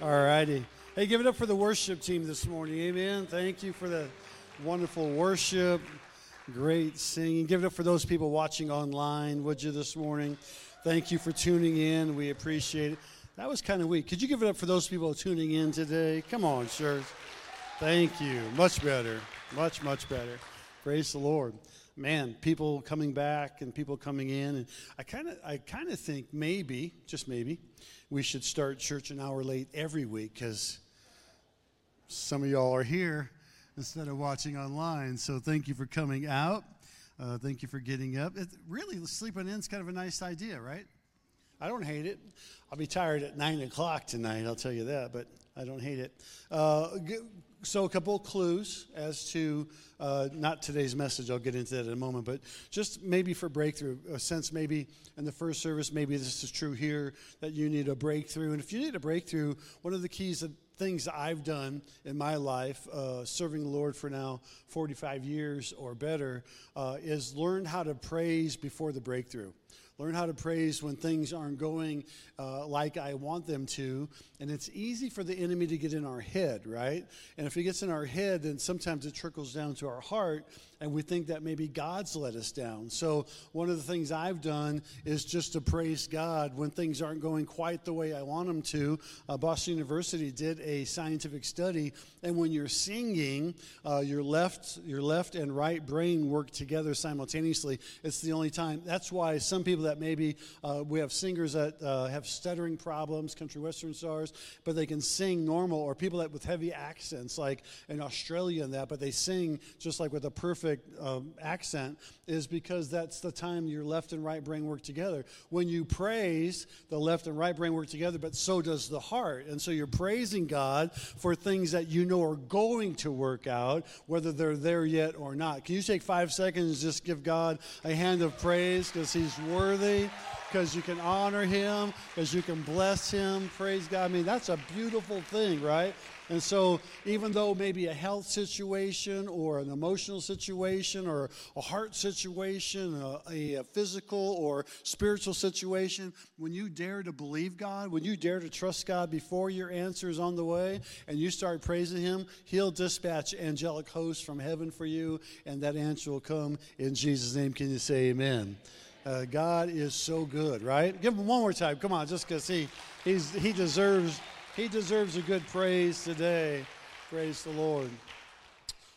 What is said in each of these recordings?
All righty. Hey, give it up for the worship team this morning. Amen. Thank you for the wonderful worship, great singing. Give it up for those people watching online, would you, this morning? Thank you for tuning in. We appreciate it. That was kind of weak. Could you give it up for those people tuning in today? Come on, church. Thank you. Much better. Much, much better. Praise the Lord. Man, people coming back and people coming in. And I kind of I kind of think maybe, just maybe, we should start church an hour late every week because some of y'all are here instead of watching online. So thank you for coming out. Uh, thank you for getting up. It, really, sleeping in is kind of a nice idea, right? I don't hate it. I'll be tired at 9 o'clock tonight, I'll tell you that, but I don't hate it. Uh, so, a couple of clues as to uh, not today's message, I'll get into that in a moment, but just maybe for breakthrough, a sense maybe in the first service, maybe this is true here, that you need a breakthrough. And if you need a breakthrough, one of the keys of things I've done in my life, uh, serving the Lord for now 45 years or better, uh, is learn how to praise before the breakthrough. Learn how to praise when things aren't going uh, like I want them to. And it's easy for the enemy to get in our head, right? And if he gets in our head, then sometimes it trickles down to our heart, and we think that maybe God's let us down. So, one of the things I've done is just to praise God when things aren't going quite the way I want them to. Uh, Boston University did a scientific study, and when you're singing, uh, your left, your left and right brain work together simultaneously. It's the only time. That's why some people that maybe uh, we have singers that uh, have stuttering problems, country western stars, but they can sing normal, or people that with heavy accents, like in Australia and that, but they sing just like with a perfect perfect um, accent is because that's the time your left and right brain work together. When you praise, the left and right brain work together, but so does the heart. And so you're praising God for things that you know are going to work out, whether they're there yet or not. Can you take five seconds just give God a hand of praise because He's worthy? because you can honor him, because you can bless him. Praise God. I mean, that's a beautiful thing, right? And so, even though maybe a health situation or an emotional situation or a heart situation, a, a, physical or spiritual situation, when you dare to believe God, when you dare to trust God before your answer is on the way and you start praising Him, He'll dispatch angelic hosts from heaven for you, and that answer will come in Jesus' name. Can you say amen? Uh, God is so good, right? Give him one more time. Come on, just because he, he deserves he deserves a good praise today. Praise the Lord.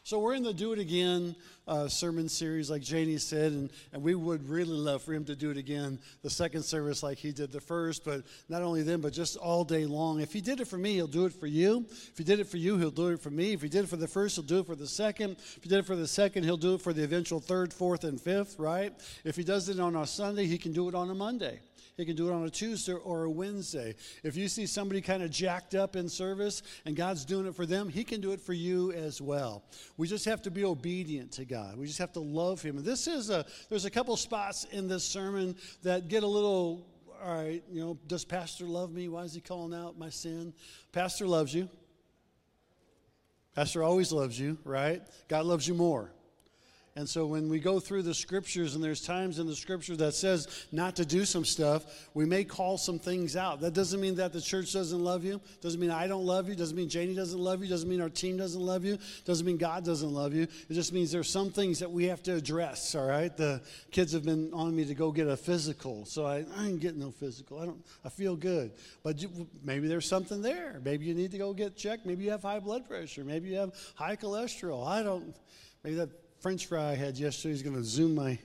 So we're in the Do It Again uh, sermon series, like Janie said, and, and we would really love for him to do it again, the second service like he did the first, but not only then, but just all day long. If he did it for me, he'll do it for you. If he did it for you, he'll do it for me. If he did it for the first, he'll do it for the second. If he did it for the second, he'll do it for the eventual third, fourth, and fifth, right? If he does it on a Sunday, he can do it on a Monday. He can do it on a Tuesday or a Wednesday. If you see somebody kind of jacked up in service and God's doing it for them, He can do it for you as well. We just have to be obedient to God. We just have to love Him. And this is a, there's a couple spots in this sermon that get a little, all right, you know, does Pastor love me? Why is he calling out my sin? Pastor loves you. Pastor always loves you, right? God loves you more. And so when we go through the scriptures and there's times in the scripture that says not to do some stuff, we may call some things out. That doesn't mean that the church doesn't love you. Doesn't mean I don't love you. Doesn't mean Janie doesn't love you. Doesn't mean our team doesn't love you. Doesn't mean God doesn't love you. It just means there's some things that we have to address, all right? The kids have been on me to go get a physical. So I, I ain't getting no physical. I don't I feel good. But you, maybe there's something there. Maybe you need to go get checked. Maybe you have high blood pressure. Maybe you have high cholesterol. I don't maybe that French fry I had yesterday is going to zoom my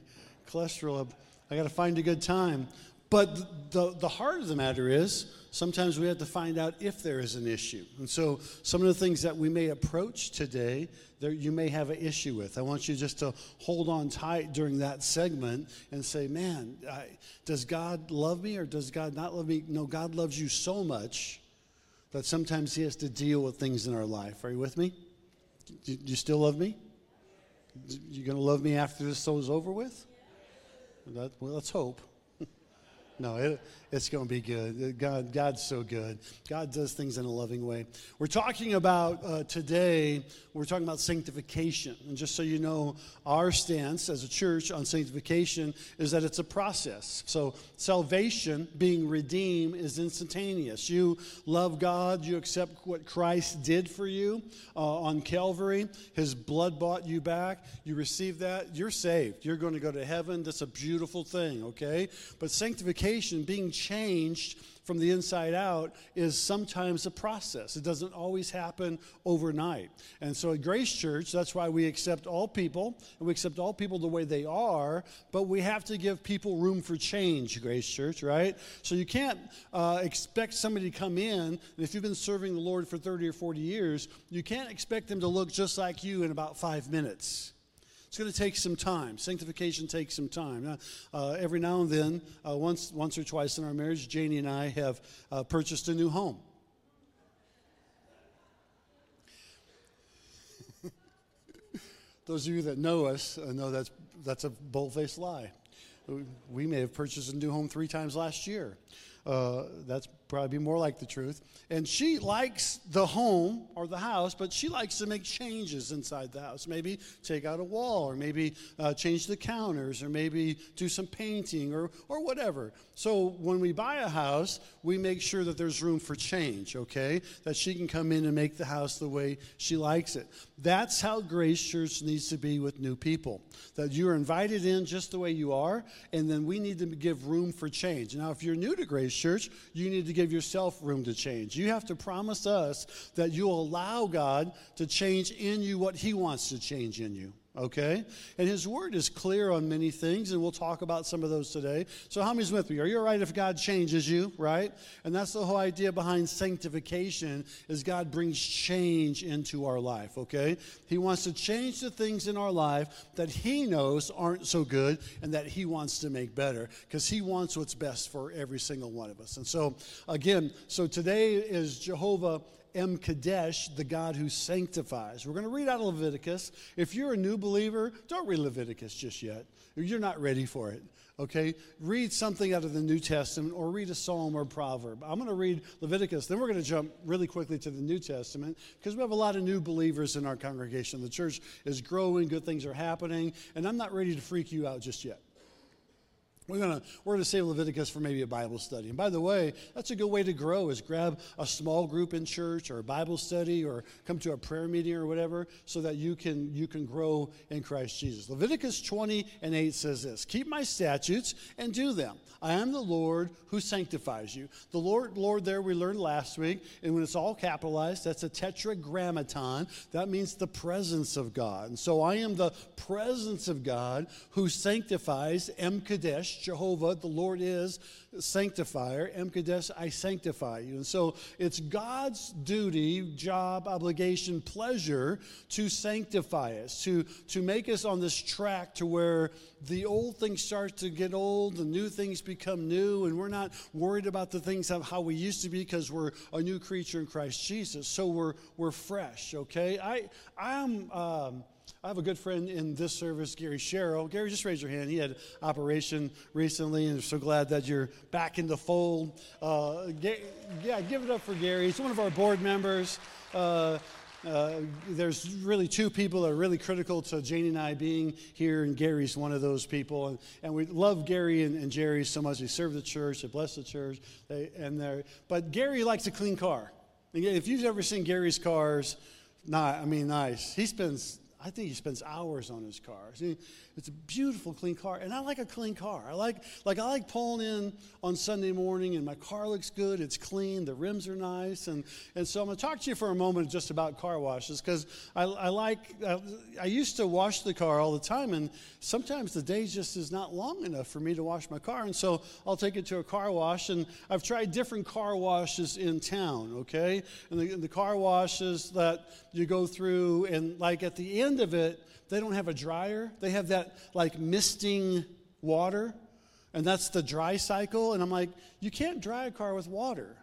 cholesterol up. I got to find a good time. But the, the heart of the matter is sometimes we have to find out if there is an issue. And so some of the things that we may approach today, there, you may have an issue with. I want you just to hold on tight during that segment and say, man, I, does God love me or does God not love me? No, God loves you so much that sometimes He has to deal with things in our life. Are you with me? Do you still love me? You going to love me after this is over with? That, well, let's hope. No, it, it's going to be good. God, God's so good. God does things in a loving way. We're talking about uh, today, we're talking about sanctification. And just so you know, our stance as a church on sanctification is that it's a process. So, salvation, being redeemed, is instantaneous. You love God, you accept what Christ did for you uh, on Calvary. His blood bought you back. You receive that, you're saved. You're going to go to heaven. That's a beautiful thing, okay? But sanctification, being changed from the inside out is sometimes a process. It doesn't always happen overnight. And so at Grace Church, that's why we accept all people, and we accept all people the way they are, but we have to give people room for change, Grace Church, right? So you can't uh, expect somebody to come in, and if you've been serving the Lord for 30 or 40 years, you can't expect them to look just like you in about five minutes. It's going to take some time. Sanctification takes some time. Uh, every now and then, uh, once, once or twice in our marriage, Janie and I have uh, purchased a new home. Those of you that know us uh, know that's, that's a bold faced lie. We may have purchased a new home three times last year. Uh, that's probably be more like the truth. And she likes the home or the house, but she likes to make changes inside the house. Maybe take out a wall, or maybe uh, change the counters, or maybe do some painting, or, or whatever. So when we buy a house, we make sure that there's room for change, okay? That she can come in and make the house the way she likes it. That's how Grace Church needs to be with new people. That you're invited in just the way you are, and then we need to give room for change. Now, if you're new to Grace Church, you need to give yourself room to change. You have to promise us that you'll allow God to change in you what He wants to change in you okay? And his word is clear on many things, and we'll talk about some of those today. So, how many's with me? Are you all right if God changes you, right? And that's the whole idea behind sanctification is God brings change into our life, okay? He wants to change the things in our life that he knows aren't so good and that he wants to make better because he wants what's best for every single one of us. And so, again, so today is Jehovah M'Kaddesh, the God who sanctifies. We're going to read out of Leviticus. If you're a new believer, don't read Leviticus just yet. You're not ready for it. Okay? Read something out of the New Testament or read a psalm or proverb. I'm going to read Leviticus. Then we're going to jump really quickly to the New Testament because we have a lot of new believers in our congregation. The church is growing, good things are happening, and I'm not ready to freak you out just yet. We're gonna we're gonna save Leviticus for maybe a Bible study. And by the way, that's a good way to grow is grab a small group in church or a Bible study or come to a prayer meeting or whatever, so that you can you can grow in Christ Jesus. Leviticus 20 and 8 says this: Keep my statutes and do them. I am the Lord who sanctifies you. The Lord, Lord, there we learned last week, and when it's all capitalized, that's a tetragrammaton. That means the presence of God. And so I am the presence of God who sanctifies M'Kaddesh Jehovah, the Lord is sanctifier. M'Kaddesh, I sanctify you. And so it's God's duty, job, obligation, pleasure to sanctify us, to, to make us on this track to where the old things start to get old, the new things become new, and we're not worried about the things of how we used to be because we're a new creature in Christ Jesus. So we're, we're fresh, okay? I, I'm. Um, I have a good friend in this service, Gary Sherrill. Gary, just raise your hand. He had operation recently, and I'm so glad that you're back in the fold. Uh, yeah, give it up for Gary. He's one of our board members. Uh, uh, there's really two people that are really critical to Janie and I being here, and Gary's one of those people. And, and we love Gary and, and Jerry so much. They serve the church, they bless the church, they, and they're, but Gary likes a clean car. If you've ever seen Gary's cars, not, I mean, nice. He spends I think he spends hours on his car. It's a beautiful, clean car, and I like a clean car. I like, like I like pulling in on Sunday morning, and my car looks good. It's clean. The rims are nice, and and so I'm going to talk to you for a moment just about car washes because I, I like. I, I used to wash the car all the time, and sometimes the day just is not long enough for me to wash my car, and so I'll take it to a car wash. And I've tried different car washes in town. Okay, and the, the car washes that you go through, and like at the end of it they don't have a dryer. They have that like misting water, and that's the dry cycle. And I'm like, you can't dry a car with water.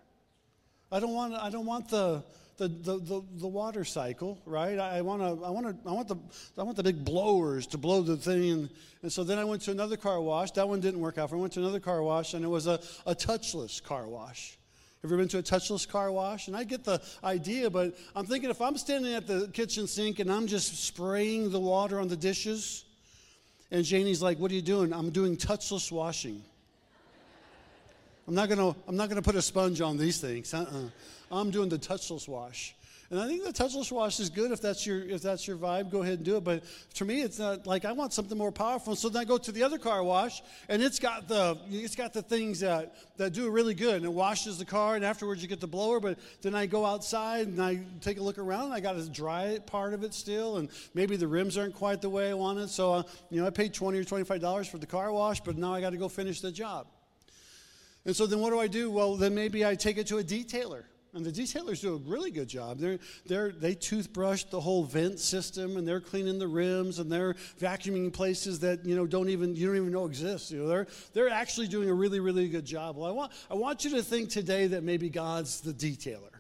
I don't want, I don't want the, the, the, the, the water cycle, right? I, I want to I want to I want the I want the big blowers to blow the thing, and, and so then I went to another car wash. That one didn't work out. For me. I went to another car wash, and it was a, a touchless car wash. Ever been to a touchless car wash? And I get the idea, but I'm thinking if I'm standing at the kitchen sink and I'm just spraying the water on the dishes, and Janie's like, "What are you doing?" I'm doing touchless washing. I'm not gonna I'm not gonna put a sponge on these things. Uh-uh. I'm doing the touchless wash. And I think the touchless wash is good if that's your if that's your vibe. Go ahead and do it. But to me, it's not like I want something more powerful. So then I go to the other car wash, and it's got the it's got the things that that do really good, and it washes the car, and afterwards you get the blower. But then I go outside and I take a look around, and I got to dry part of it still, and maybe the rims aren't quite the way I want it. So uh, you know, I paid twenty or twenty five dollars for the car wash, but now I got to go finish the job. And so then what do I do? Well, then maybe I take it to a detailer. And the detailers do a really good job. They're, they're, they toothbrush the whole vent system, and they're cleaning the rims, and they're vacuuming places that you know don't even you don't even know exist. You know, they're they're actually doing a really really good job. Well, I want I want you to think today that maybe God's the detailer.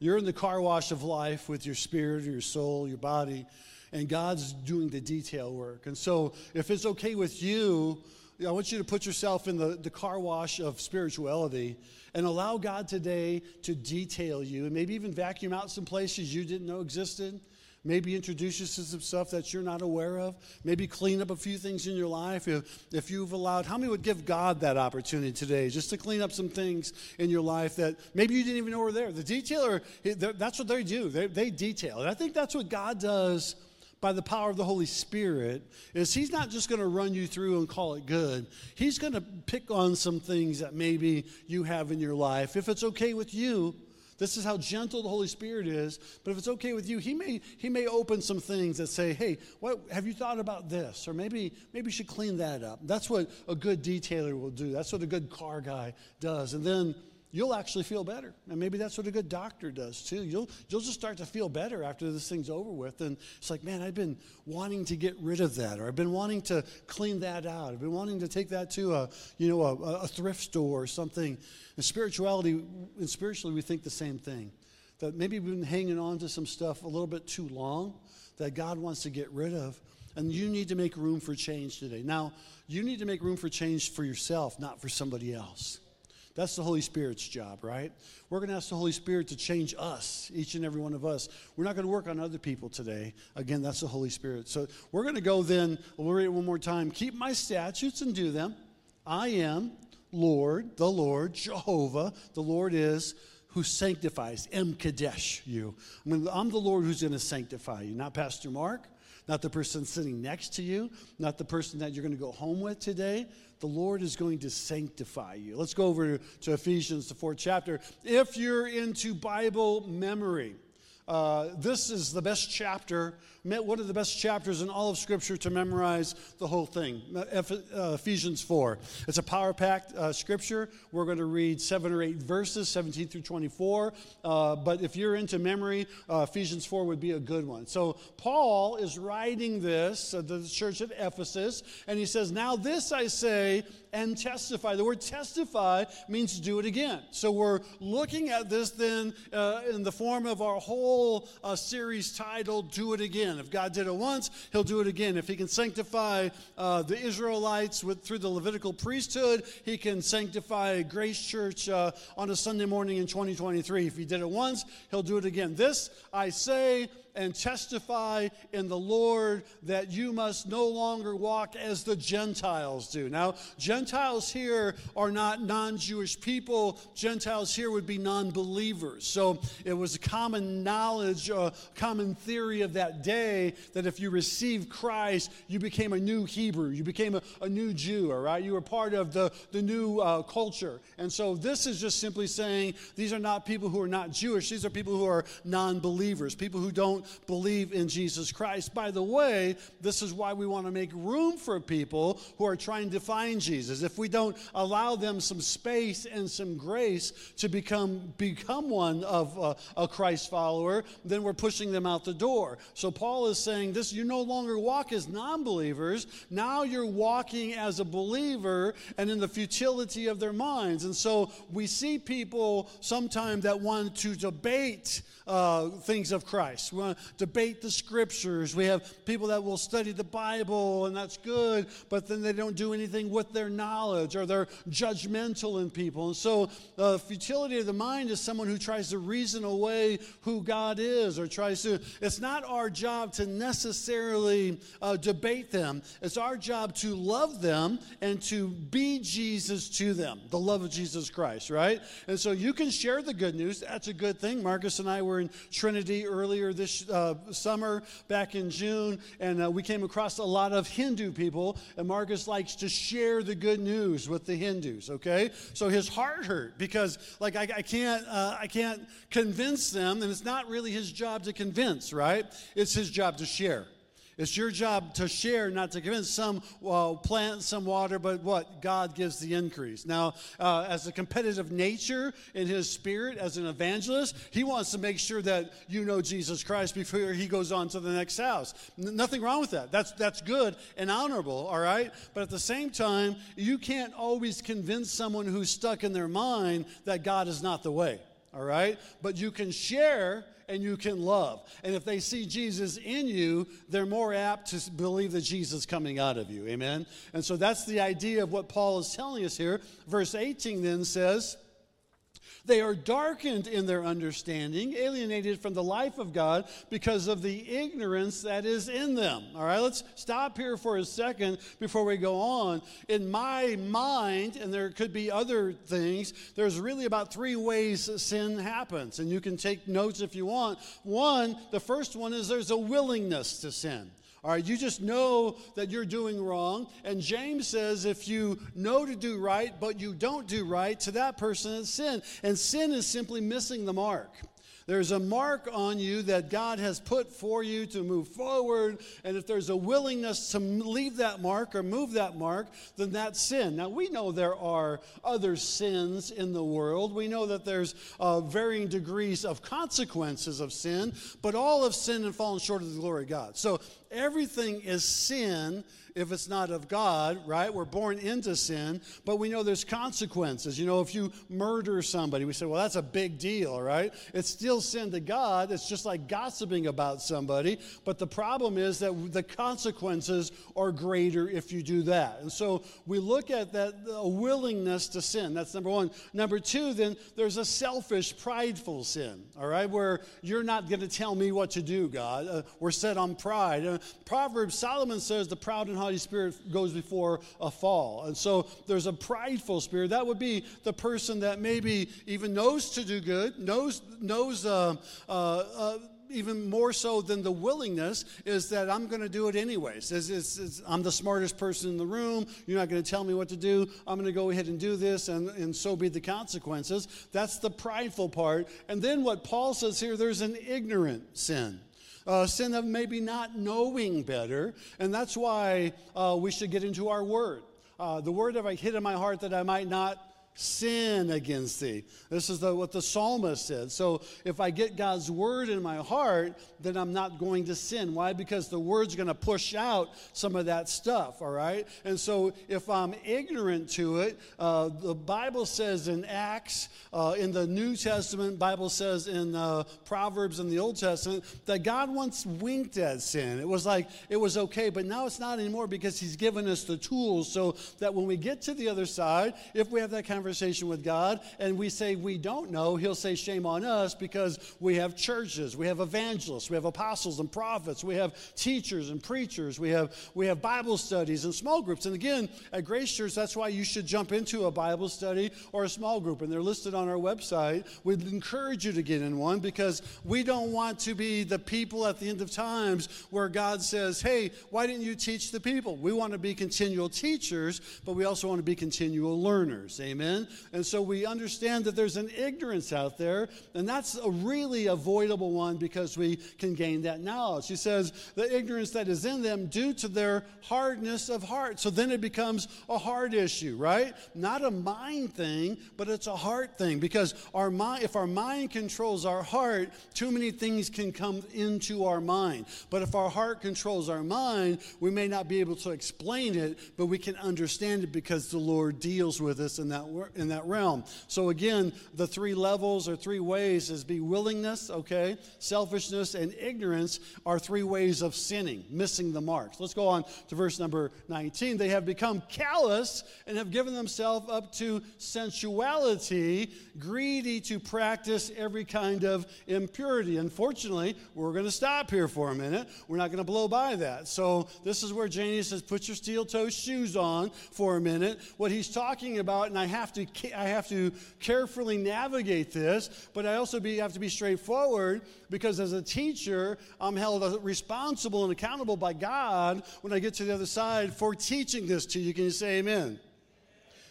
You're in the car wash of life with your spirit, your soul, your body, and God's doing the detail work. And so, if it's okay with you, I want you to put yourself in the, the car wash of spirituality and allow God today to detail you and maybe even vacuum out some places you didn't know existed. Maybe introduce you to some stuff that you're not aware of. Maybe clean up a few things in your life if, if you've allowed. How many would give God that opportunity today just to clean up some things in your life that maybe you didn't even know were there? The detailer, that's what they do. They, they detail. And I think that's what God does by the power of the Holy Spirit is He's not just going to run you through and call it good. He's going to pick on some things that maybe you have in your life. If it's okay with you, this is how gentle the Holy Spirit is. But if it's okay with you, He may He may open some things that say, "Hey, what have you thought about this?" Or maybe maybe you should clean that up. That's what a good detailer will do. That's what a good car guy does. And then you'll actually feel better. And maybe that's what a good doctor does too. You'll, you'll just start to feel better after this thing's over with. And it's like, man, I've been wanting to get rid of that, or I've been wanting to clean that out. I've been wanting to take that to a, you know, a, a thrift store or something. And spirituality, and spiritually, we think the same thing. That maybe we've been hanging on to some stuff a little bit too long that God wants to get rid of. And you need to make room for change today. Now, you need to make room for change for yourself, not for somebody else. That's the Holy Spirit's job, right? We're going to ask the Holy Spirit to change us, each and every one of us. We're not going to work on other people today. Again, that's the Holy Spirit. So we're going to go then, we'll read it one more time. Keep my statutes and do them. I am Lord, the Lord, Jehovah. The Lord is who sanctifies, M'Kaddesh you. I mean, I'm the Lord who's going to sanctify you, not Pastor Mark, not the person sitting next to you, not the person that you're going to go home with today the Lord is going to sanctify you. Let's go over to Ephesians, the fourth chapter. If you're into Bible memory, uh, this is the best chapter, one of the best chapters in all of Scripture to memorize the whole thing. Uh, Ephesians 4. It's a power packed uh, scripture. We're going to read seven or eight verses, 17 through 24. Uh, but if you're into memory, uh, Ephesians 4 would be a good one. So Paul is writing this to the church at Ephesus, and he says, Now this I say and testify. The word testify means do it again. So we're looking at this then uh, in the form of our whole uh, series titled Do It Again. If God did it once, He'll do it again. If He can sanctify uh, the Israelites with, through the Levitical priesthood, He can sanctify Grace Church uh, on a Sunday morning in 2023. If He did it once, He'll do it again. This I say and testify in the Lord that you must no longer walk as the Gentiles do. Now, Gentiles here are not non Jewish people, Gentiles here would be non believers. So it was a common knowledge, a common theory of that day that if you received Christ, you became a new Hebrew, you became a, a new Jew, all right? You were part of the, the new uh, culture. And so this is just simply saying these are not people who are not Jewish, these are people who are non believers, people who don't believe in Jesus Christ. By the way, this is why we want to make room for people who are trying to find Jesus. If we don't allow them some space and some grace to become become one of uh, a Christ follower, then we're pushing them out the door. So Paul is saying this: you no longer walk as non-believers. Now you're walking as a believer, and in the futility of their minds. And so we see people sometimes that want to debate uh, things of Christ. We debate the scriptures. We have people that will study the Bible, and that's good, but then they don't do anything with their knowledge or they're judgmental in people. And so, the uh, futility of the mind is someone who tries to reason away who God is or tries to. It's not our job to necessarily uh, debate them, it's our job to love them and to be Jesus to them, the love of Jesus Christ, right? And so, you can share the good news. That's a good thing. Marcus and I were in Trinidad earlier this uh, summer, back in June, and uh, we came across a lot of Hindu people. And Marcus likes to share the good news with the Hindus. Okay, so his heart hurt because, like, I, I can't, uh, I can't convince them, and it's not really his job to convince, right? It's his job to share. It's your job to share, not to convince. Some well, plant, some water, but what? God gives the increase. Now, uh, as a competitive nature in his spirit, as an evangelist, he wants to make sure that you know Jesus Christ before he goes on to the next house. N- nothing wrong with that. That's, that's good and honorable, all right? But at the same time, you can't always convince someone who's stuck in their mind that God is not the way, all right? But you can share and you can love. And if they see Jesus in you, they're more apt to believe that Jesus is coming out of you. Amen? And so that's the idea of what Paul is telling us here. Verse 18 then says, they are darkened in their understanding, alienated from the life of God because of the ignorance that is in them. All right, let's stop here for a second before we go on. In my mind, and there could be other things, there's really about three ways sin happens. And you can take notes if you want. One, the first one is there's a willingness to sin. All right, you just know that you're doing wrong. And James says if you know to do right, but you don't do right, to that person it's sin. And sin is simply missing the mark. There's a mark on you that God has put for you to move forward. And if there's a willingness to leave that mark or move that mark, then that's sin. Now, we know there are other sins in the world. We know that there's uh, varying degrees of consequences of sin, but all have sinned and fallen short of the glory of God. So everything is sin if it's not of God, right? We're born into sin, but we know there's consequences. You know, if you murder somebody, we say, well, that's a big deal, right? It's still sin to God. It's just like gossiping about somebody. But the problem is that the consequences are greater if you do that. And so we look at that a willingness to sin. That's number one. Number two, then there's a selfish, prideful sin, all right, where you're not going to tell me what to do, God. Uh, we're set on pride. Uh, Proverbs, Solomon says, the proud and haughty spirit goes before a fall. And so there's a prideful spirit. That would be the person that maybe even knows to do good, knows, knows uh, uh, uh, even more so than the willingness is that I'm going to do it anyways. It's, it's, it's, I'm the smartest person in the room. You're not going to tell me what to do. I'm going to go ahead and do this, and, and so be the consequences. That's the prideful part. And then what Paul says here there's an ignorant sin uh, sin of maybe not knowing better. And that's why uh, we should get into our word. Uh, the word have I hid in my heart that I might not sin against thee. This is the, what the psalmist said. So if I get God's word in my heart, then I'm not going to sin. Why? Because the word's going to push out some of that stuff, all right? And so if I'm ignorant to it, uh, the Bible says in Acts, uh, in the New Testament, Bible says in uh, Proverbs in the Old Testament, that God once winked at sin. It was like, it was okay, but now it's not anymore because he's given us the tools so that when we get to the other side, if we have that kind of conversation with God and we say we don't know, He'll say, Shame on us because we have churches, we have evangelists, we have apostles and prophets, we have teachers and preachers, we have, we have Bible studies and small groups. And again, at Grace Church, that's why you should jump into a Bible study or a small group. And they're listed on our website. We'd encourage you to get in one because we don't want to be the people at the end of times where God says, Hey, why didn't you teach the people? We want to be continual teachers, but we also want to be continual learners. Amen. Sin. And so we understand that there's an ignorance out there, and that's a really avoidable one because we can gain that knowledge. He says, the ignorance that is in them due to their hardness of heart. So then it becomes a heart issue, right? Not a mind thing, but it's a heart thing because our mind, if our mind controls our heart, too many things can come into our mind. But if our heart controls our mind, we may not be able to explain it, but we can understand it because the Lord deals with us in that, in that realm. So again, the three levels or three ways is be willingness, okay, selfishness, and ignorance are three ways of sinning, missing the marks. Let's go on to verse number 19. They have become callous and have given themselves up to sensuality, greedy to practice every kind of impurity. Unfortunately, we're going to stop here for a minute. We're not going to blow by that. So this is where Janie says, put your steel toe shoes on for a minute. What he's talking about, and I have to, I have to carefully navigate this, but I also be, have to be straightforward because as a teacher, I'm held responsible and accountable by God when I get to the other side for teaching this to you. Can you say amen?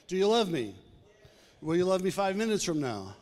Do you love me? Will you love me five minutes from now?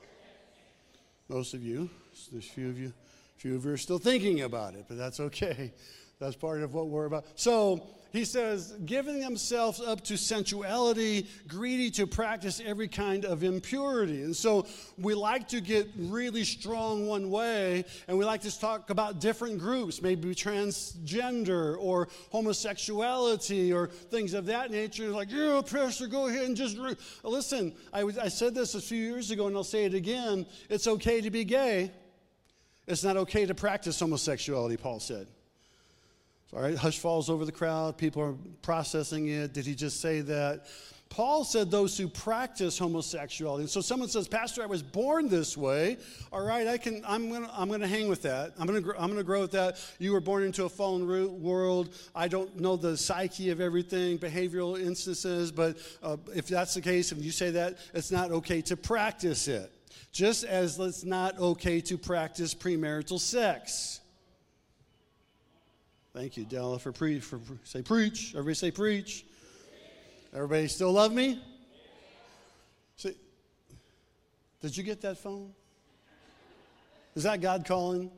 Most of you. There's a few of you. A few of you are still thinking about it, but that's okay. That's part of what we're about. So he says, giving themselves up to sensuality, greedy to practice every kind of impurity. And so we like to get really strong one way, and we like to talk about different groups, maybe transgender or homosexuality or things of that nature. Like, yeah, Pastor, go ahead and just re-. listen. I, was, I said this a few years ago, and I'll say it again. It's okay to be gay. It's not okay to practice homosexuality, Paul said. All right, hush falls over the crowd. People are processing it. Did he just say that? Paul said those who practice homosexuality. And so someone says, Pastor, I was born this way. All right, I can, I'm going to I'm gonna hang with that. I'm going to I'm gonna grow with that. You were born into a fallen world. I don't know the psyche of everything, behavioral instances, but uh, if that's the case, if you say that, it's not okay to practice it. Just as it's not okay to practice premarital sex. Thank you, Della, for preach. For, say preach. Everybody say preach. Everybody still love me? See, did you get that phone? Is that God calling?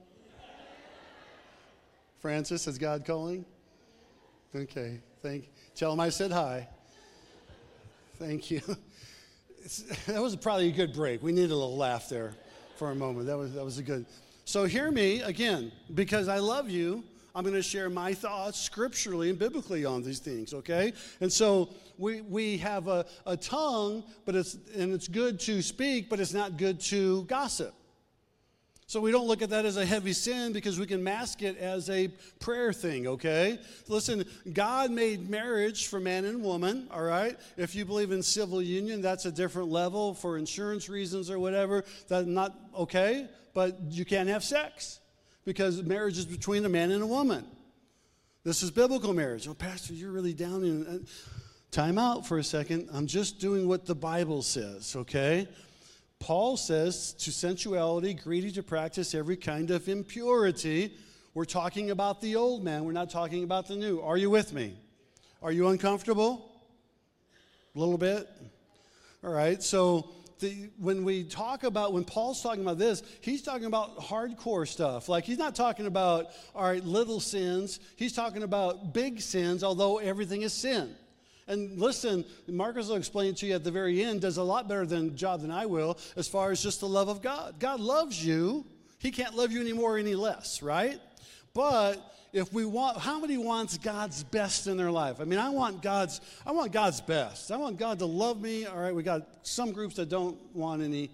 Francis, is God calling? Okay, thank. Tell him I said hi. Thank you. It's, that was probably a good break. We needed a little laugh there for a moment. That was that was a good. So hear me again, because I love you. I'm going to share my thoughts scripturally and biblically on these things, okay? And so we, we have a, a tongue, but it's, and it's good to speak, but it's not good to gossip. So we don't look at that as a heavy sin because we can mask it as a prayer thing, okay? Listen, God made marriage for man and woman, all right? If you believe in civil union, that's a different level for insurance reasons or whatever. That's not okay, but you can't have sex because marriage is between a man and a woman. This is biblical marriage. Oh, Pastor, you're really down in. Uh, time out for a second. I'm just doing what the Bible says, okay? Paul says to sensuality, greedy to practice every kind of impurity. We're talking about the old man, we're not talking about the new. Are you with me? Are you uncomfortable? A little bit? All right, so the, when we talk about, when Paul's talking about this, he's talking about hardcore stuff. Like, he's not talking about, all right, little sins. He's talking about big sins, although everything is sin. And listen, Marcus will explain it to you at the very end, does a lot better than job than I will as far as just the love of God. God loves you. He can't love you any more or any less, right? But if we want how many wants god's best in their life? I mean i want god's i want god's best. I want god to love me. All right we got some groups that don't want any.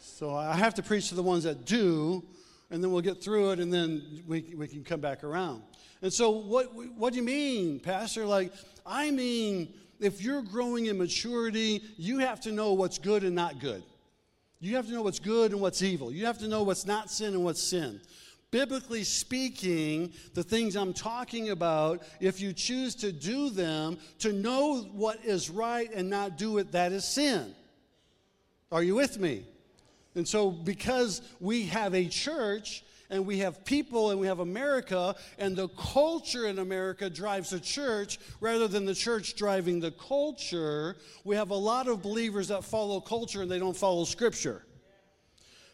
So i have to preach to the ones that do and then we'll get through it and then we, we can come back around. And so what what do you mean pastor? Like i mean if you're growing in maturity you have to know what's good and not good. You have to know what's good and what's evil. You have to know what's not sin and what's sin biblically speaking, the things I'm talking about, if you choose to do them, to know what is right and not do it, that is sin. Are you with me? And so, because we have a church and we have people and we have America, and the culture in America drives the church rather than the church driving the culture, we have a lot of believers that follow culture and they don't follow Scripture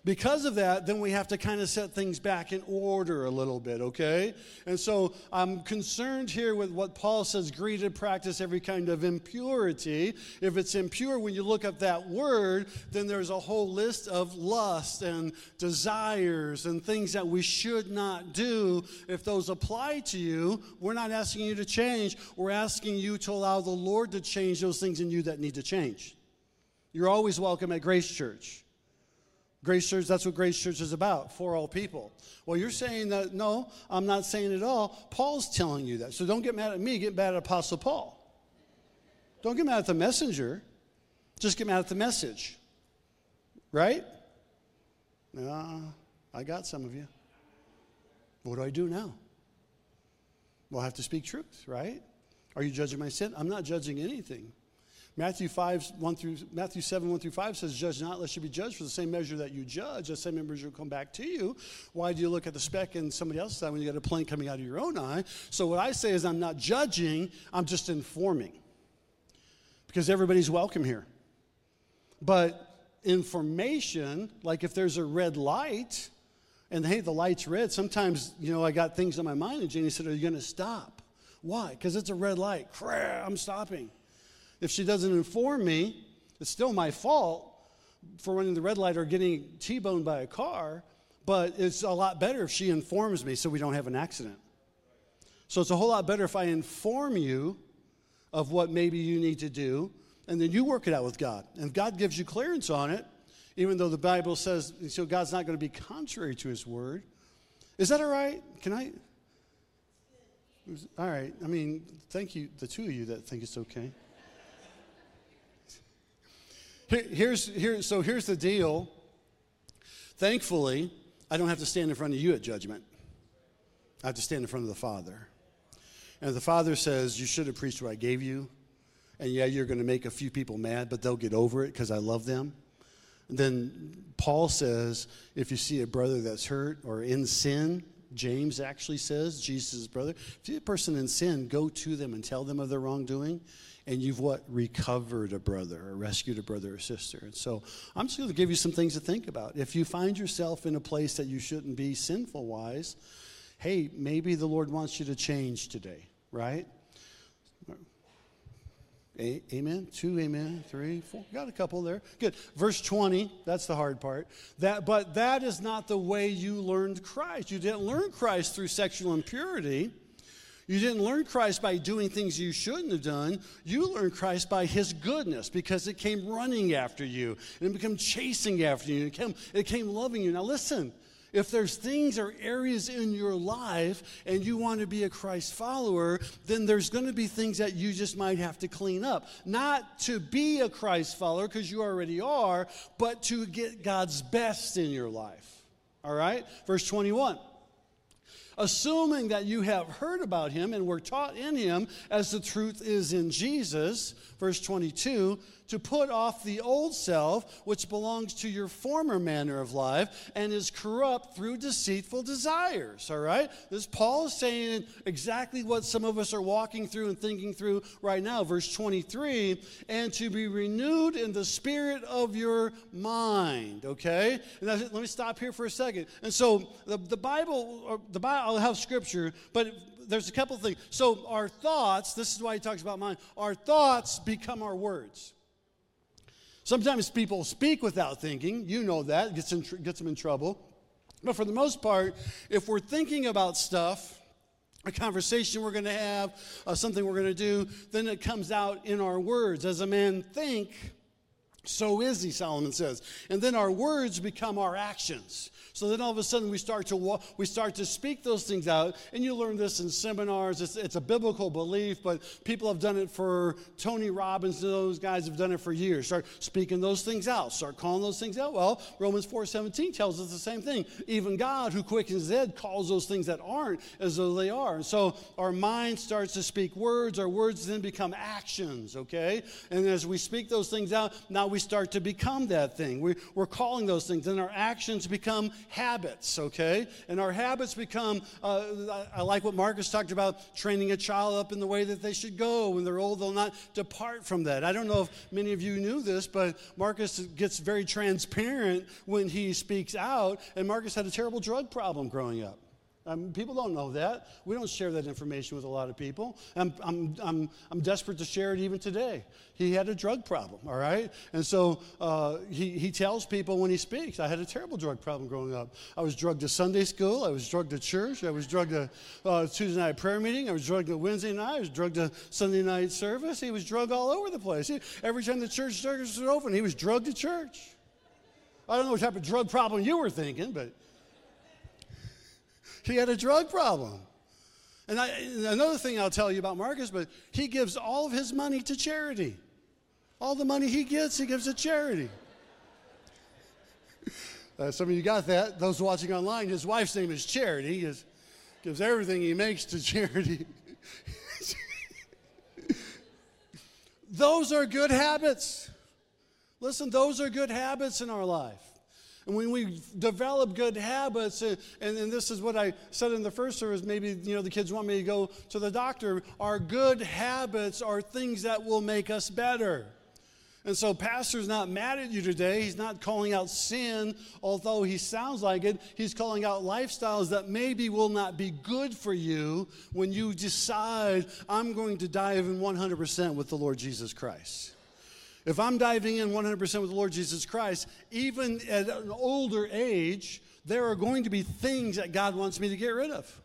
because of that, then we have to kind of set things back in order a little bit, okay? And so I'm concerned here with what Paul says greeted practice every kind of impurity. If it's impure, when you look up that word, then there's a whole list of lust and desires and things that we should not do. If those apply to you, we're not asking you to change. We're asking you to allow the Lord to change those things in you that need to change. You're always welcome at Grace Church. Grace Church, that's what Grace Church is about, for all people. Well, you're saying that, no, I'm not saying it all. Paul's telling you that. So don't get mad at me, get mad at Apostle Paul. Don't get mad at the messenger, just get mad at the message. Right? Uh, I got some of you. What do I do now? Well, I have to speak truth, right? Are you judging my sin? I'm not judging anything. Matthew 5, 1 through, Matthew 7, 1 through 5 says, Judge not, lest you be judged. For the same measure that you judge, the same measure will come back to you. Why do you look at the speck in somebody else's eye when you got a plank coming out of your own eye? So what I say is I'm not judging, I'm just informing. Because everybody's welcome here. But information, like if there's a red light, and hey, the light's red, sometimes, you know, I got things on my mind, and Janie said, Are you going to stop? Why? Because it's a red light. Crap, I'm stopping. If she doesn't inform me, it's still my fault for running the red light or getting T boned by a car, but it's a lot better if she informs me so we don't have an accident. So it's a whole lot better if I inform you of what maybe you need to do, and then you work it out with God. And if God gives you clearance on it, even though the Bible says, so God's not going to be contrary to his word. Is that all right? Can I? All right. I mean, thank you, the two of you that think it's okay. Here's, here, so here's the deal. Thankfully, I don't have to stand in front of you at judgment. I have to stand in front of the Father. And the Father says, You should have preached what I gave you. And yeah, you're going to make a few people mad, but they'll get over it because I love them. And then Paul says, If you see a brother that's hurt or in sin, James actually says, Jesus' brother, if you see a person in sin, go to them and tell them of their wrongdoing and you've what recovered a brother or rescued a brother or sister. And so i'm just going to give you some things to think about. If you find yourself in a place that you shouldn't be sinful wise hey maybe the lord wants you to change today right? A- amen? Two amen? Three four? Got a couple there. Good. Verse 20 that's the hard part. That but that is not the way you learned christ. You didn't learn christ through sexual impurity you didn't learn Christ by doing things you shouldn't have done. You learned Christ by His goodness because it came running after you and it became chasing after you. It came, it came loving you. Now, listen. If there's things or areas in your life and you want to be a Christ follower, then there's going to be things that you just might have to clean up. Not to be a Christ follower, because you already are, but to get God's best in your life. All right? Verse 21 assuming that you have heard about him and were taught in him as the truth is in Jesus. Verse 22 to put off the old self, which belongs to your former manner of life and is corrupt through deceitful desires. All right? This Paul is saying exactly what some of us are walking through and thinking through right now. Verse 23 and to be renewed in the spirit of your mind. Okay? And let me stop here for a second. And so the, the Bible, the Bible, I'll have scripture, but there's a couple things. So our thoughts, this is why he talks about mind, our thoughts become our words. Sometimes people speak without thinking. You know that, gets, in, gets them in trouble. But for the most part, if we're thinking about stuff, a conversation we're going to have, uh, something we're going to do, then it comes out in our words. As a man think, so is he, Solomon says. And then our words become our actions. So then all of a sudden we start to we start to speak those things out, and you learn this in seminars. It's, it's, a biblical belief, but people have done it for Tony Robbins. Those guys have done it for years. Start speaking those things out. Start calling those things out. Well, Romans four seventeen tells us the same thing. Even God, who quickens dead, calls those things that aren't as though they are. And so our mind starts to speak words. Our words then become actions. Okay, and as we speak those things out, now we start to become that thing. We, we're calling those things, and our actions become habits, okay? And our habits become, uh, I like what Marcus talked about, training a child up in the way that they should go. When they're old, they'll not depart from that. I don't know if many of you knew this, but Marcus gets very transparent when he speaks out, and Marcus had a terrible drug problem growing up. Um, people don't know that. We don't share that information with a lot of people. I'm, I'm, I'm, I'm desperate to share it even today. He had a drug problem, all right? And so uh, he, he tells people when he speaks, I had a terrible drug problem growing up. I was drugged to Sunday school. I was drugged to church. I was drugged to uh, Tuesday night prayer meeting. I was drugged to Wednesday night. I was drugged to Sunday night service. He was drugged all over the place. He, every time the church service was open, he was drugged to church. I don't know what type of drug problem you were thinking, but he had a drug problem. And I, another thing I'll tell you about Marcus, but he gives all of his money to charity. All the money he gets, he gives to charity. Uh, some of you got that. Those watching online, his wife's name is Charity. He gives everything he makes to charity. those are good habits. Listen, those are good habits in our life. And when we develop good habits, and, and, and, this is what I said in the first service, maybe you know the kids want me to go to the doctor. Our good habits are things that will make us better. And so, Pastor's not mad at you today. He's not calling out sin, although he sounds like it. He's calling out lifestyles that maybe will not be good for you when you decide, I'm going to dive in 100% with the Lord Jesus Christ. If I'm diving in 100% with the Lord Jesus Christ, even at an older age, there are going to be things that God wants me to get rid of.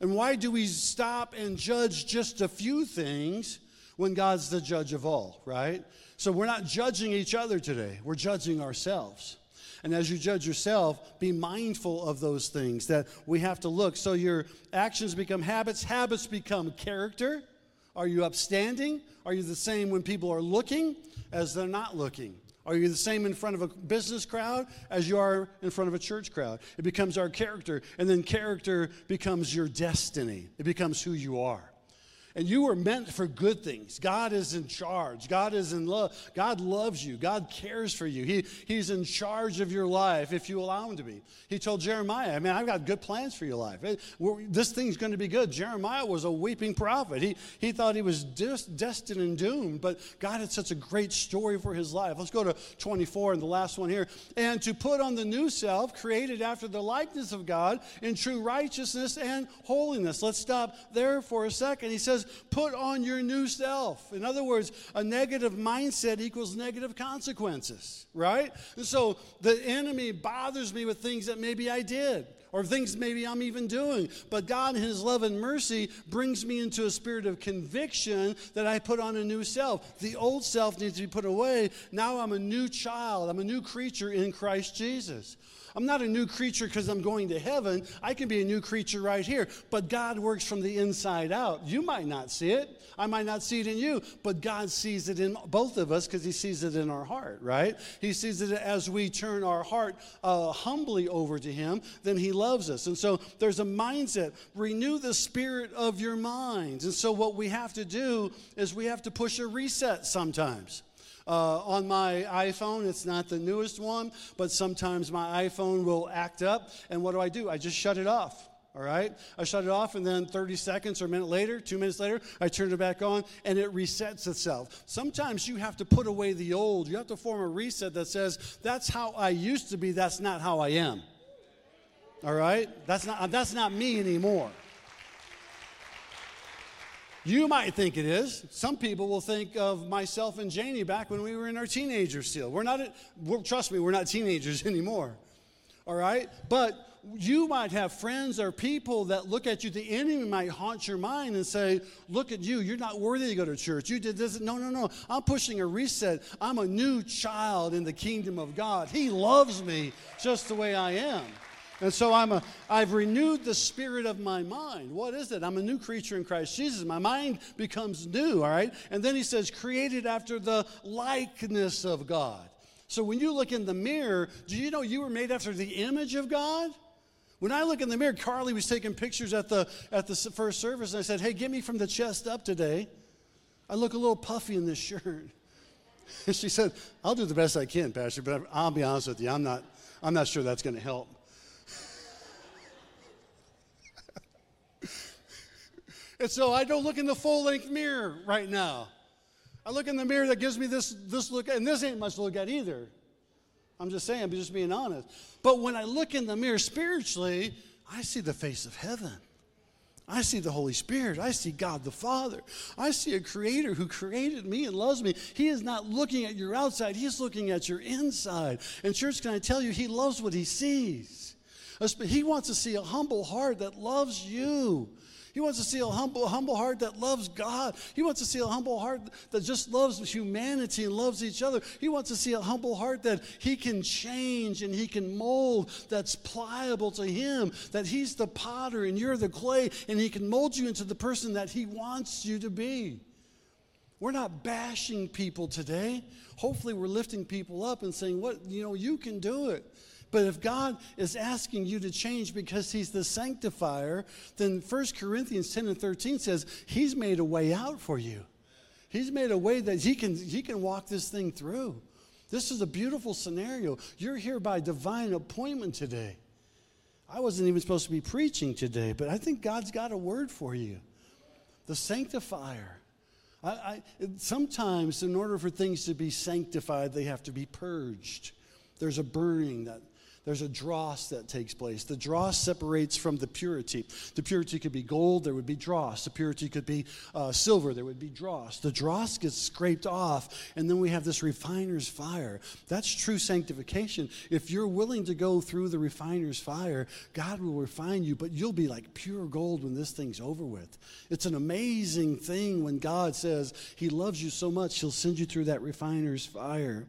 And why do we stop and judge just a few things when God's the judge of all, right? So we're not judging each other today, we're judging ourselves. And as you judge yourself, be mindful of those things that we have to look. So your actions become habits, habits become character. Are you upstanding? Are you the same when people are looking as they're not looking? Are you the same in front of a business crowd as you are in front of a church crowd? It becomes our character, and then character becomes your destiny. It becomes who you are. And you were meant for good things. God is in charge. God is in love. God loves you. God cares for you. He, he's in charge of your life if you allow Him to be. He told Jeremiah, I mean, I've got good plans for your life. This thing's going to be good. Jeremiah was a weeping prophet. He, he thought he was destined and doomed, but God had such a great story for his life. Let's go to 24 and the last one here. And to put on the new self, created after the likeness of God in true righteousness and holiness. Let's stop there for a second. He says, put on your new self. In other words, a negative mindset equals negative consequences, right? And so the enemy bothers me with things that maybe I did or things maybe I'm even doing. But God, in His love and mercy, brings me into a spirit of conviction that I put on a new self. The old self needs to be put away. Now I'm a new child, I'm a new creature in Christ Jesus. I'm not a new creature because I'm going to heaven. I can be a new creature right here. But God works from the inside out. You might not see it. I might not see it in you, but God sees it in both of us because He sees it in our heart, right? He sees it as we turn our heart uh, humbly over to Him, then He loves us. And so there's a mindset. Renew the spirit of your minds. And so what we have to do is we have to push a reset sometimes. Uh, on my iPhone, it's not the newest one, but sometimes my iPhone will act up. And what do I do? I just shut it off. All right? I shut it off, and then 30 seconds or a minute later, two minutes later, I turn it back on, and it resets itself. Sometimes you have to put away the old. You have to form a reset that says, that's how I used to be, that's not how I am. All right? That's not, that's not me anymore. You might think it is. Some people will think of myself and Janie back when we were in our teenagers still. We're not, trust me, we're not teenagers anymore. All right? But you might have friends or people that look at you. The enemy might haunt your mind and say, Look at you. You're not worthy to go to church. You did this. No, no, no. I'm pushing a reset. I'm a new child in the kingdom of God. He loves me just the way I am. And so I'm a, I've renewed the spirit of my mind. What is it? I'm a new creature in Christ Jesus. My mind becomes new, all right? And then he says, created after the likeness of God. So when you look in the mirror, do you know you were made after the image of God? When I look in the mirror, Carly was taking pictures at the, at the first service, and I said, Hey, get me from the chest up today. I look a little puffy in this shirt. And she said, I'll do the best I can, Pastor, but I'll be honest with you, I'm not, I'm not sure that's going to help. And so I don't look in the full length mirror right now. I look in the mirror that gives me this, this look, and this ain't much to look at either. I'm just saying, I'm just being honest. But when I look in the mirror spiritually, I see the face of heaven. I see the Holy Spirit. I see God the Father. I see a creator who created me and loves me. He is not looking at your outside, He's looking at your inside. And, church, can I tell you, He loves what He sees. He wants to see a humble heart that loves you. He wants to see a humble, humble heart that loves God. He wants to see a humble heart that just loves humanity and loves each other. He wants to see a humble heart that he can change and he can mold, that's pliable to him, that he's the potter and you're the clay, and he can mold you into the person that he wants you to be. We're not bashing people today. Hopefully, we're lifting people up and saying, What, you know, you can do it. But if God is asking you to change because He's the sanctifier, then 1 Corinthians 10 and 13 says He's made a way out for you. He's made a way that He can, he can walk this thing through. This is a beautiful scenario. You're here by divine appointment today. I wasn't even supposed to be preaching today, but I think God's got a word for you. The sanctifier. I, I, sometimes, in order for things to be sanctified, they have to be purged. There's a burning that there's a dross that takes place. The dross separates from the purity. The purity could be gold, there would be dross. The purity could be uh, silver, there would be dross. The dross gets scraped off, and then we have this refiner's fire. That's true sanctification. If you're willing to go through the refiner's fire, God will refine you, but you'll be like pure gold when this thing's over with. It's an amazing thing when God says He loves you so much, He'll send you through that refiner's fire.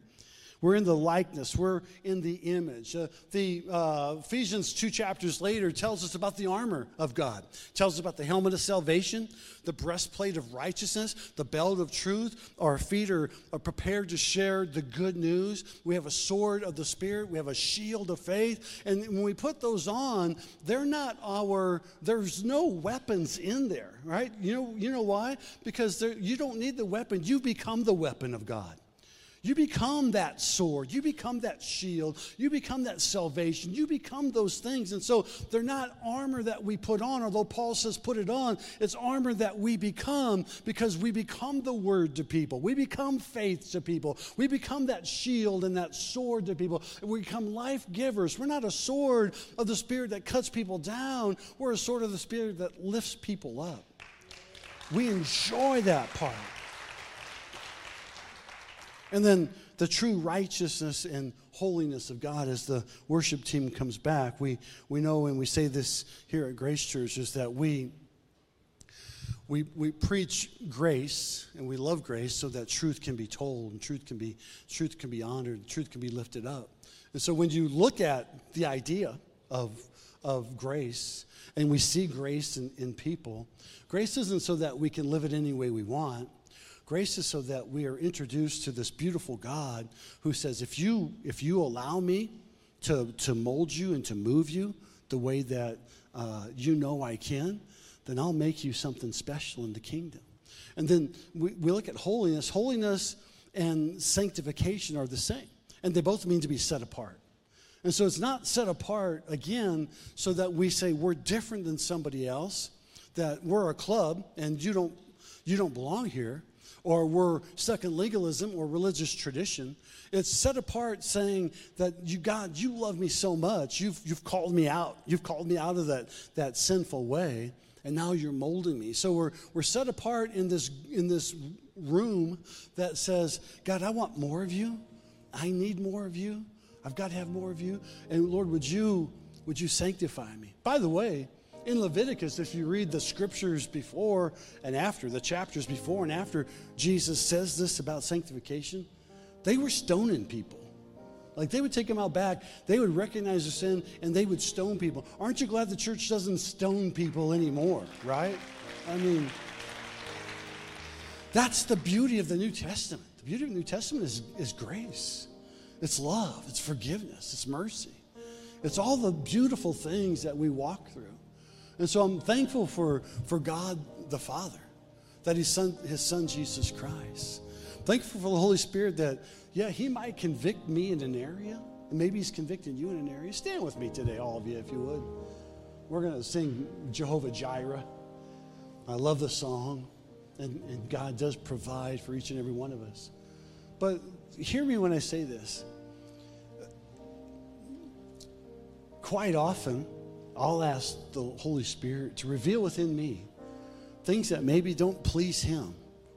We're in the likeness. We're in the image. Uh, the uh, Ephesians two chapters later tells us about the armor of God. Tells us about the helmet of salvation, the breastplate of righteousness, the belt of truth. Our feet are, are prepared to share the good news. We have a sword of the spirit. We have a shield of faith. And when we put those on, they're not our. There's no weapons in there, right? You know. You know why? Because you don't need the weapon. You become the weapon of God. You become that sword. You become that shield. You become that salvation. You become those things. And so they're not armor that we put on, although Paul says put it on. It's armor that we become because we become the word to people. We become faith to people. We become that shield and that sword to people. We become life givers. We're not a sword of the Spirit that cuts people down, we're a sword of the Spirit that lifts people up. We enjoy that part. And then the true righteousness and holiness of God as the worship team comes back. We, we know and we say this here at Grace Church is that we, we, we preach grace and we love grace so that truth can be told and truth can be, truth can be honored and truth can be lifted up. And so when you look at the idea of, of grace and we see grace in, in people, grace isn't so that we can live it any way we want. Grace is so that we are introduced to this beautiful God who says, if you, if you allow me to, to mold you and to move you the way that uh, you know I can, then I'll make you something special in the kingdom. And then we, we look at holiness. Holiness and sanctification are the same, and they both mean to be set apart. And so it's not set apart, again, so that we say we're different than somebody else, that we're a club and you don't, you don't belong here or we're stuck in legalism or religious tradition. It's set apart saying that you, God, you love me so much. You've, you've called me out. You've called me out of that, that sinful way, and now you're molding me. So we're, we're set apart in this, in this room that says, God, I want more of you. I need more of you. I've got to have more of you. And Lord, would you, would you sanctify me? By the way, in Leviticus, if you read the scriptures before and after, the chapters before and after Jesus says this about sanctification, they were stoning people. Like they would take them out back, they would recognize the sin, and they would stone people. Aren't you glad the church doesn't stone people anymore, right? I mean, that's the beauty of the New Testament. The beauty of the New Testament is, is grace, it's love, it's forgiveness, it's mercy. It's all the beautiful things that we walk through. And so I'm thankful for, for God the Father, that His Son, His Son Jesus Christ, Thankful for the Holy Spirit that, yeah, He might convict me in an area, and maybe He's convicting you in an area. Stand with me today, all of you, if you would. We're going to sing Jehovah Jireh. I love the song, and, and God does provide for each and every one of us. But hear me when I say this. Quite often, I'll ask the Holy Spirit to reveal within me things that maybe don't please Him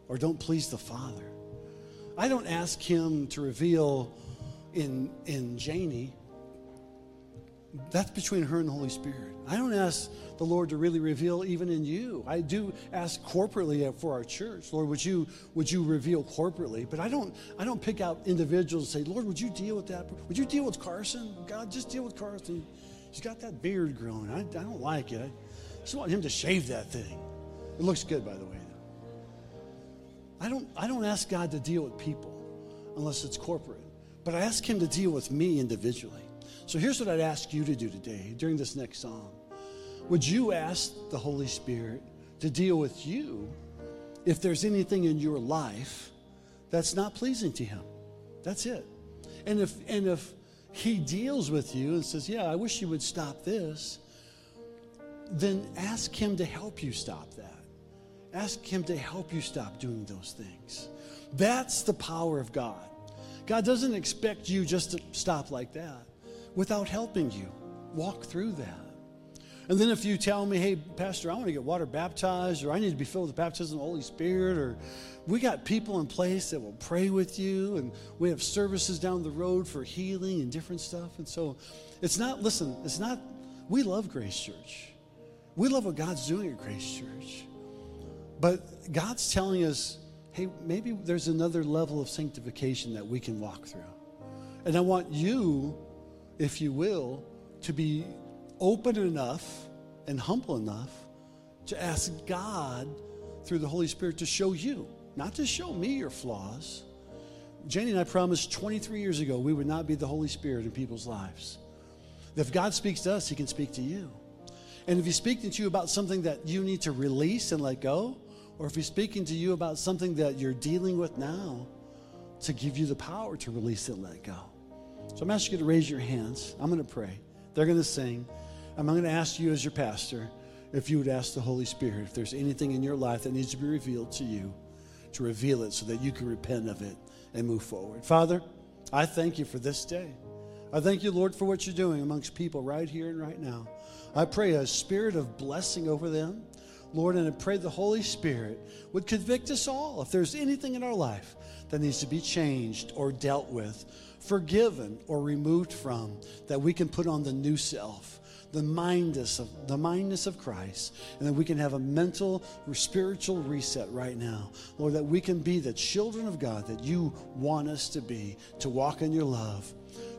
or don't please the Father. I don't ask Him to reveal in, in Janie. That's between her and the Holy Spirit. I don't ask the Lord to really reveal even in you. I do ask corporately for our church, Lord, would you would you reveal corporately? But I don't I don't pick out individuals and say, Lord, would you deal with that? Would you deal with Carson? God, just deal with Carson. He's got that beard growing. I, I don't like it. I just want him to shave that thing. It looks good, by the way. I don't, I don't ask God to deal with people unless it's corporate, but I ask Him to deal with me individually. So here's what I'd ask you to do today during this next song. Would you ask the Holy Spirit to deal with you if there's anything in your life that's not pleasing to Him? That's it. And if, and if he deals with you and says, Yeah, I wish you would stop this, then ask Him to help you stop that. Ask Him to help you stop doing those things. That's the power of God. God doesn't expect you just to stop like that without helping you walk through that. And then if you tell me, hey, Pastor, I want to get water baptized, or I need to be filled with the baptism of the Holy Spirit, or we got people in place that will pray with you, and we have services down the road for healing and different stuff. And so it's not, listen, it's not, we love Grace Church. We love what God's doing at Grace Church. But God's telling us, hey, maybe there's another level of sanctification that we can walk through. And I want you, if you will, to be open enough and humble enough to ask God through the Holy Spirit to show you not to show me your flaws. Jenny and I promised 23 years ago we would not be the Holy Spirit in people's lives. If God speaks to us, He can speak to you. And if He's speaking to you about something that you need to release and let go, or if He's speaking to you about something that you're dealing with now, to give you the power to release and let go. So I'm asking you to raise your hands. I'm going to pray. They're going to sing. I'm going to ask you, as your pastor, if you would ask the Holy Spirit if there's anything in your life that needs to be revealed to you to reveal it so that you can repent of it and move forward. Father, I thank you for this day. I thank you, Lord, for what you're doing amongst people right here and right now. I pray a spirit of blessing over them. Lord, and I pray the Holy Spirit would convict us all if there's anything in our life that needs to be changed or dealt with, forgiven or removed from, that we can put on the new self the mindness of the mindness of Christ, and that we can have a mental or spiritual reset right now. Lord, that we can be the children of God that you want us to be, to walk in your love.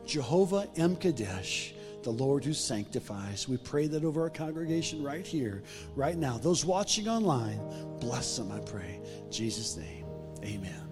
Jehovah M'Kaddesh, the Lord who sanctifies. We pray that over our congregation right here, right now. Those watching online, bless them, I pray. In Jesus' name, amen.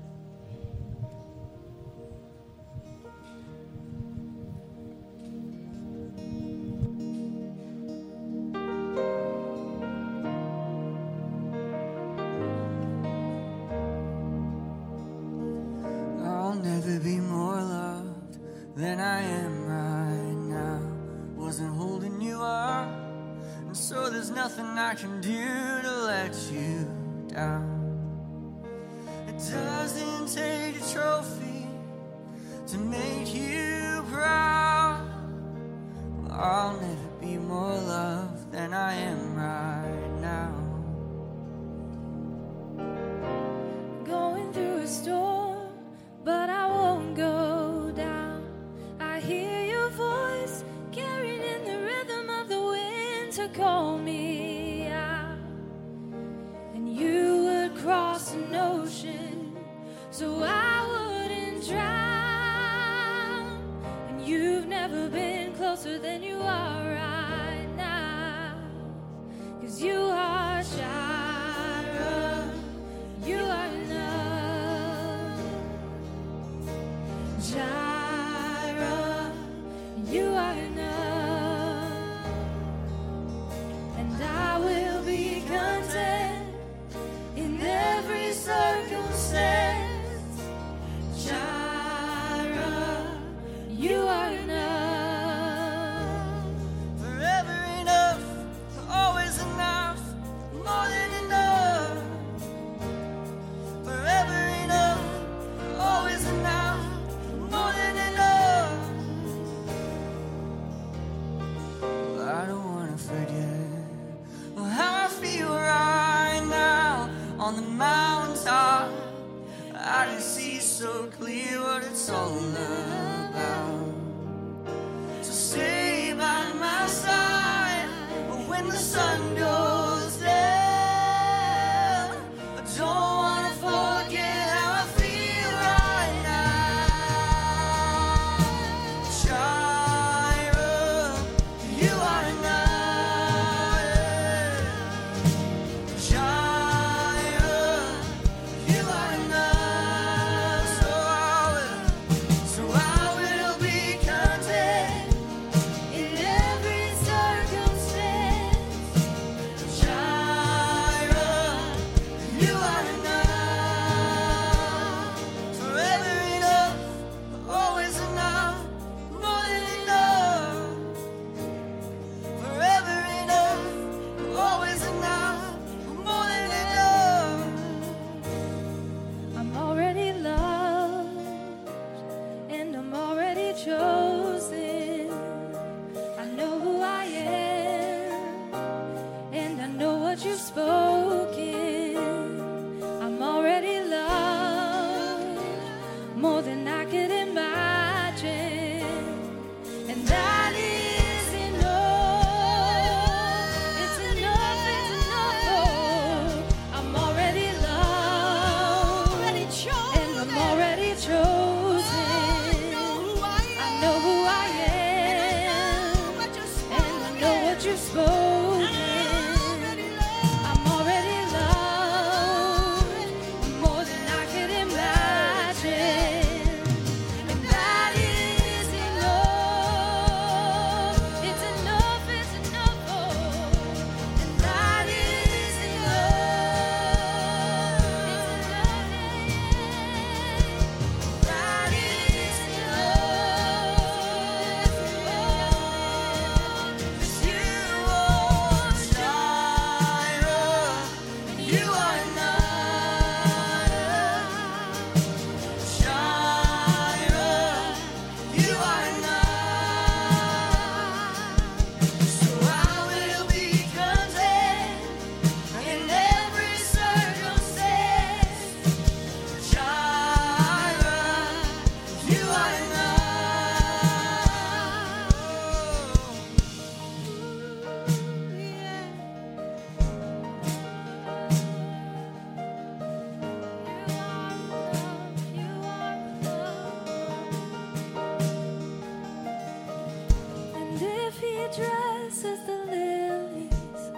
she dresses the lilies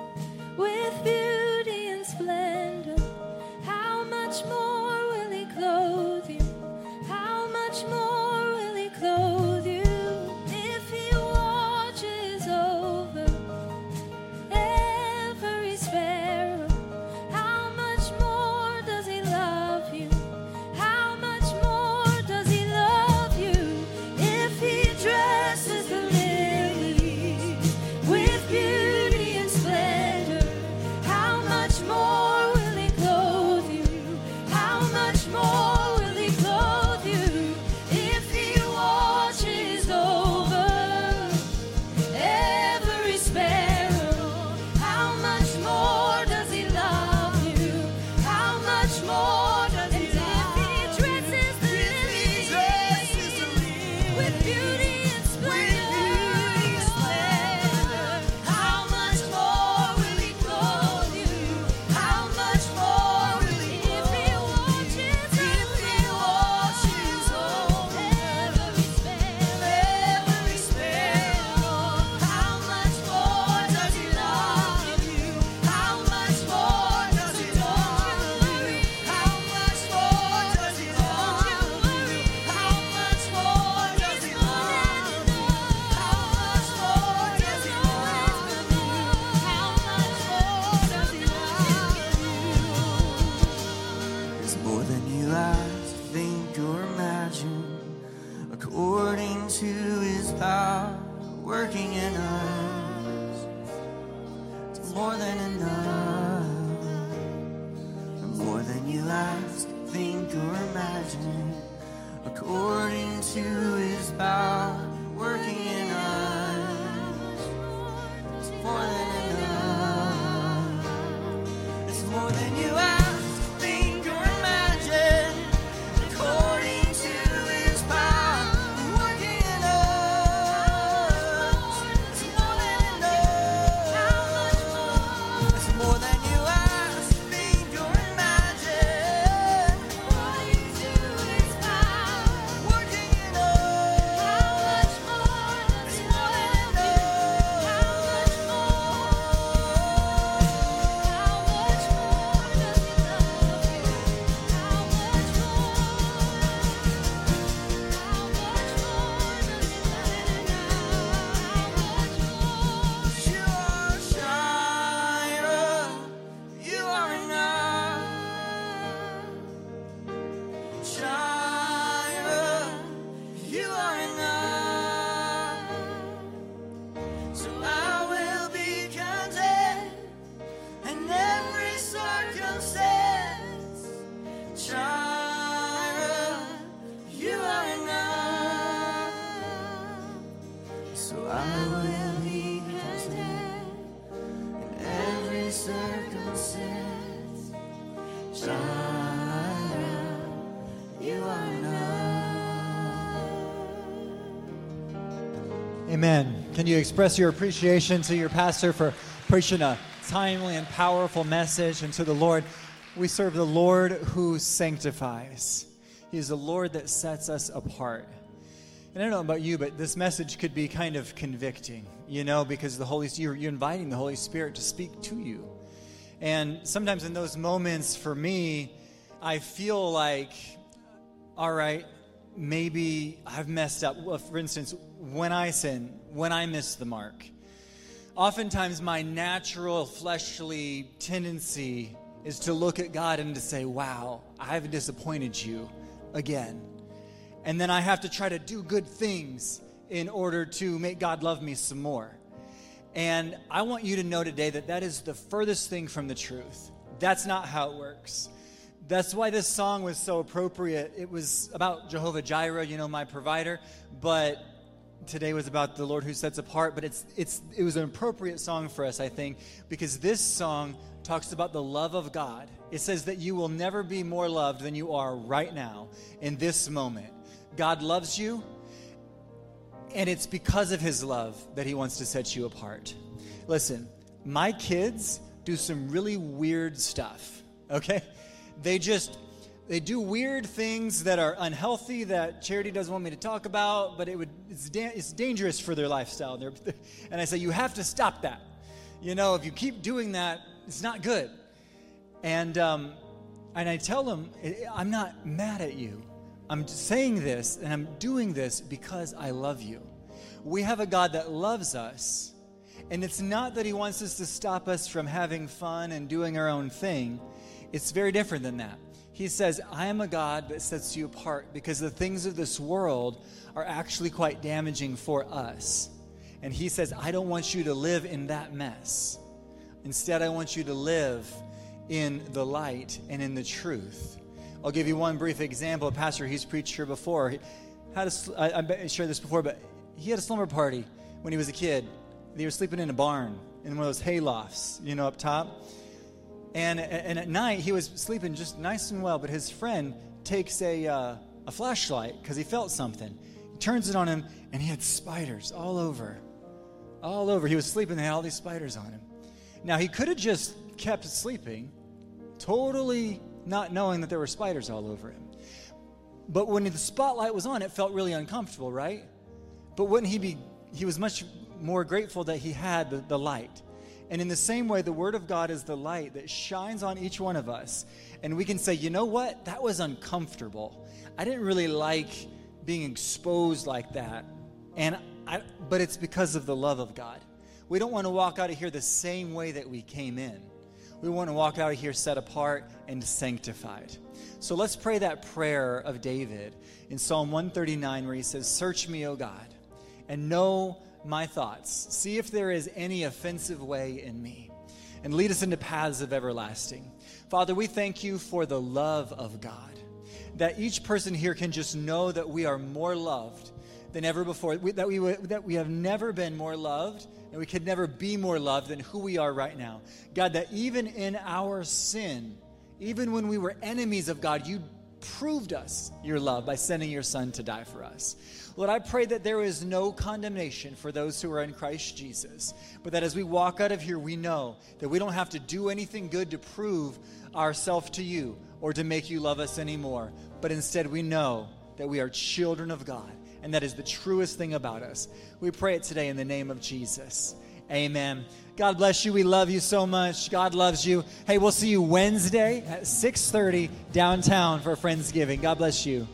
with beauty. more than enough. More than you ask, think, or imagine, according to his power. Can you express your appreciation to your pastor for preaching a timely and powerful message and to the Lord? We serve the Lord who sanctifies. He is the Lord that sets us apart. And I don't know about you, but this message could be kind of convicting, you know, because the Holy you're, you're inviting the Holy Spirit to speak to you. And sometimes in those moments, for me, I feel like, all right, maybe I've messed up. Well, for instance, when I sin, when I miss the mark, oftentimes my natural fleshly tendency is to look at God and to say, wow, I've disappointed you again. And then I have to try to do good things in order to make God love me some more. And I want you to know today that that is the furthest thing from the truth. That's not how it works. That's why this song was so appropriate. It was about Jehovah Jireh, you know, my provider, but today was about the Lord who sets apart, but it's it's it was an appropriate song for us, I think, because this song talks about the love of God. It says that you will never be more loved than you are right now in this moment. God loves you, and it's because of his love that he wants to set you apart. Listen, my kids do some really weird stuff, okay? They just they do weird things that are unhealthy that charity doesn't want me to talk about, but it would it's, da- it's dangerous for their lifestyle. They're, and I say you have to stop that. You know, if you keep doing that, it's not good. And um, and I tell them I'm not mad at you. I'm saying this and I'm doing this because I love you. We have a God that loves us, and it's not that He wants us to stop us from having fun and doing our own thing. It's very different than that. He says, I am a God that sets you apart because the things of this world are actually quite damaging for us. And He says, I don't want you to live in that mess. Instead, I want you to live in the light and in the truth. I'll give you one brief example. A pastor, he's preached here before. He had a, I, I shared this before, but he had a slumber party when he was a kid. He was sleeping in a barn in one of those hay lofts, you know, up top. And, and at night, he was sleeping just nice and well, but his friend takes a, uh, a flashlight because he felt something. He turns it on him, and he had spiders all over. All over. He was sleeping, they had all these spiders on him. Now, he could have just kept sleeping, totally not knowing that there were spiders all over him. But when the spotlight was on, it felt really uncomfortable, right? But wouldn't he be, he was much more grateful that he had the, the light. And in the same way, the Word of God is the light that shines on each one of us. And we can say, you know what? That was uncomfortable. I didn't really like being exposed like that. And I, but it's because of the love of God. We don't want to walk out of here the same way that we came in. We want to walk out of here set apart and sanctified. So let's pray that prayer of David in Psalm 139 where he says, Search me, O God, and know my thoughts. See if there is any offensive way in me, and lead us into paths of everlasting. Father, we thank you for the love of God, that each person here can just know that we are more loved than ever before, we, that, we, that we have never been more loved, and we could never be more loved than who we are right now. God, that even in our sin, even when we were enemies of God, you proved us your love by sending your son to die for us. Lord, I pray that there is no condemnation for those who are in Christ Jesus, but that as we walk out of here, we know that we don't have to do anything good to prove ourselves to you or to make you love us anymore, but instead we know that we are children of God, and that is the truest thing about us. We pray it today in the name of Jesus. Amen. God bless you. We love you so much. God loves you. Hey, we'll see you Wednesday at 6:30 downtown for Friendsgiving. God bless you.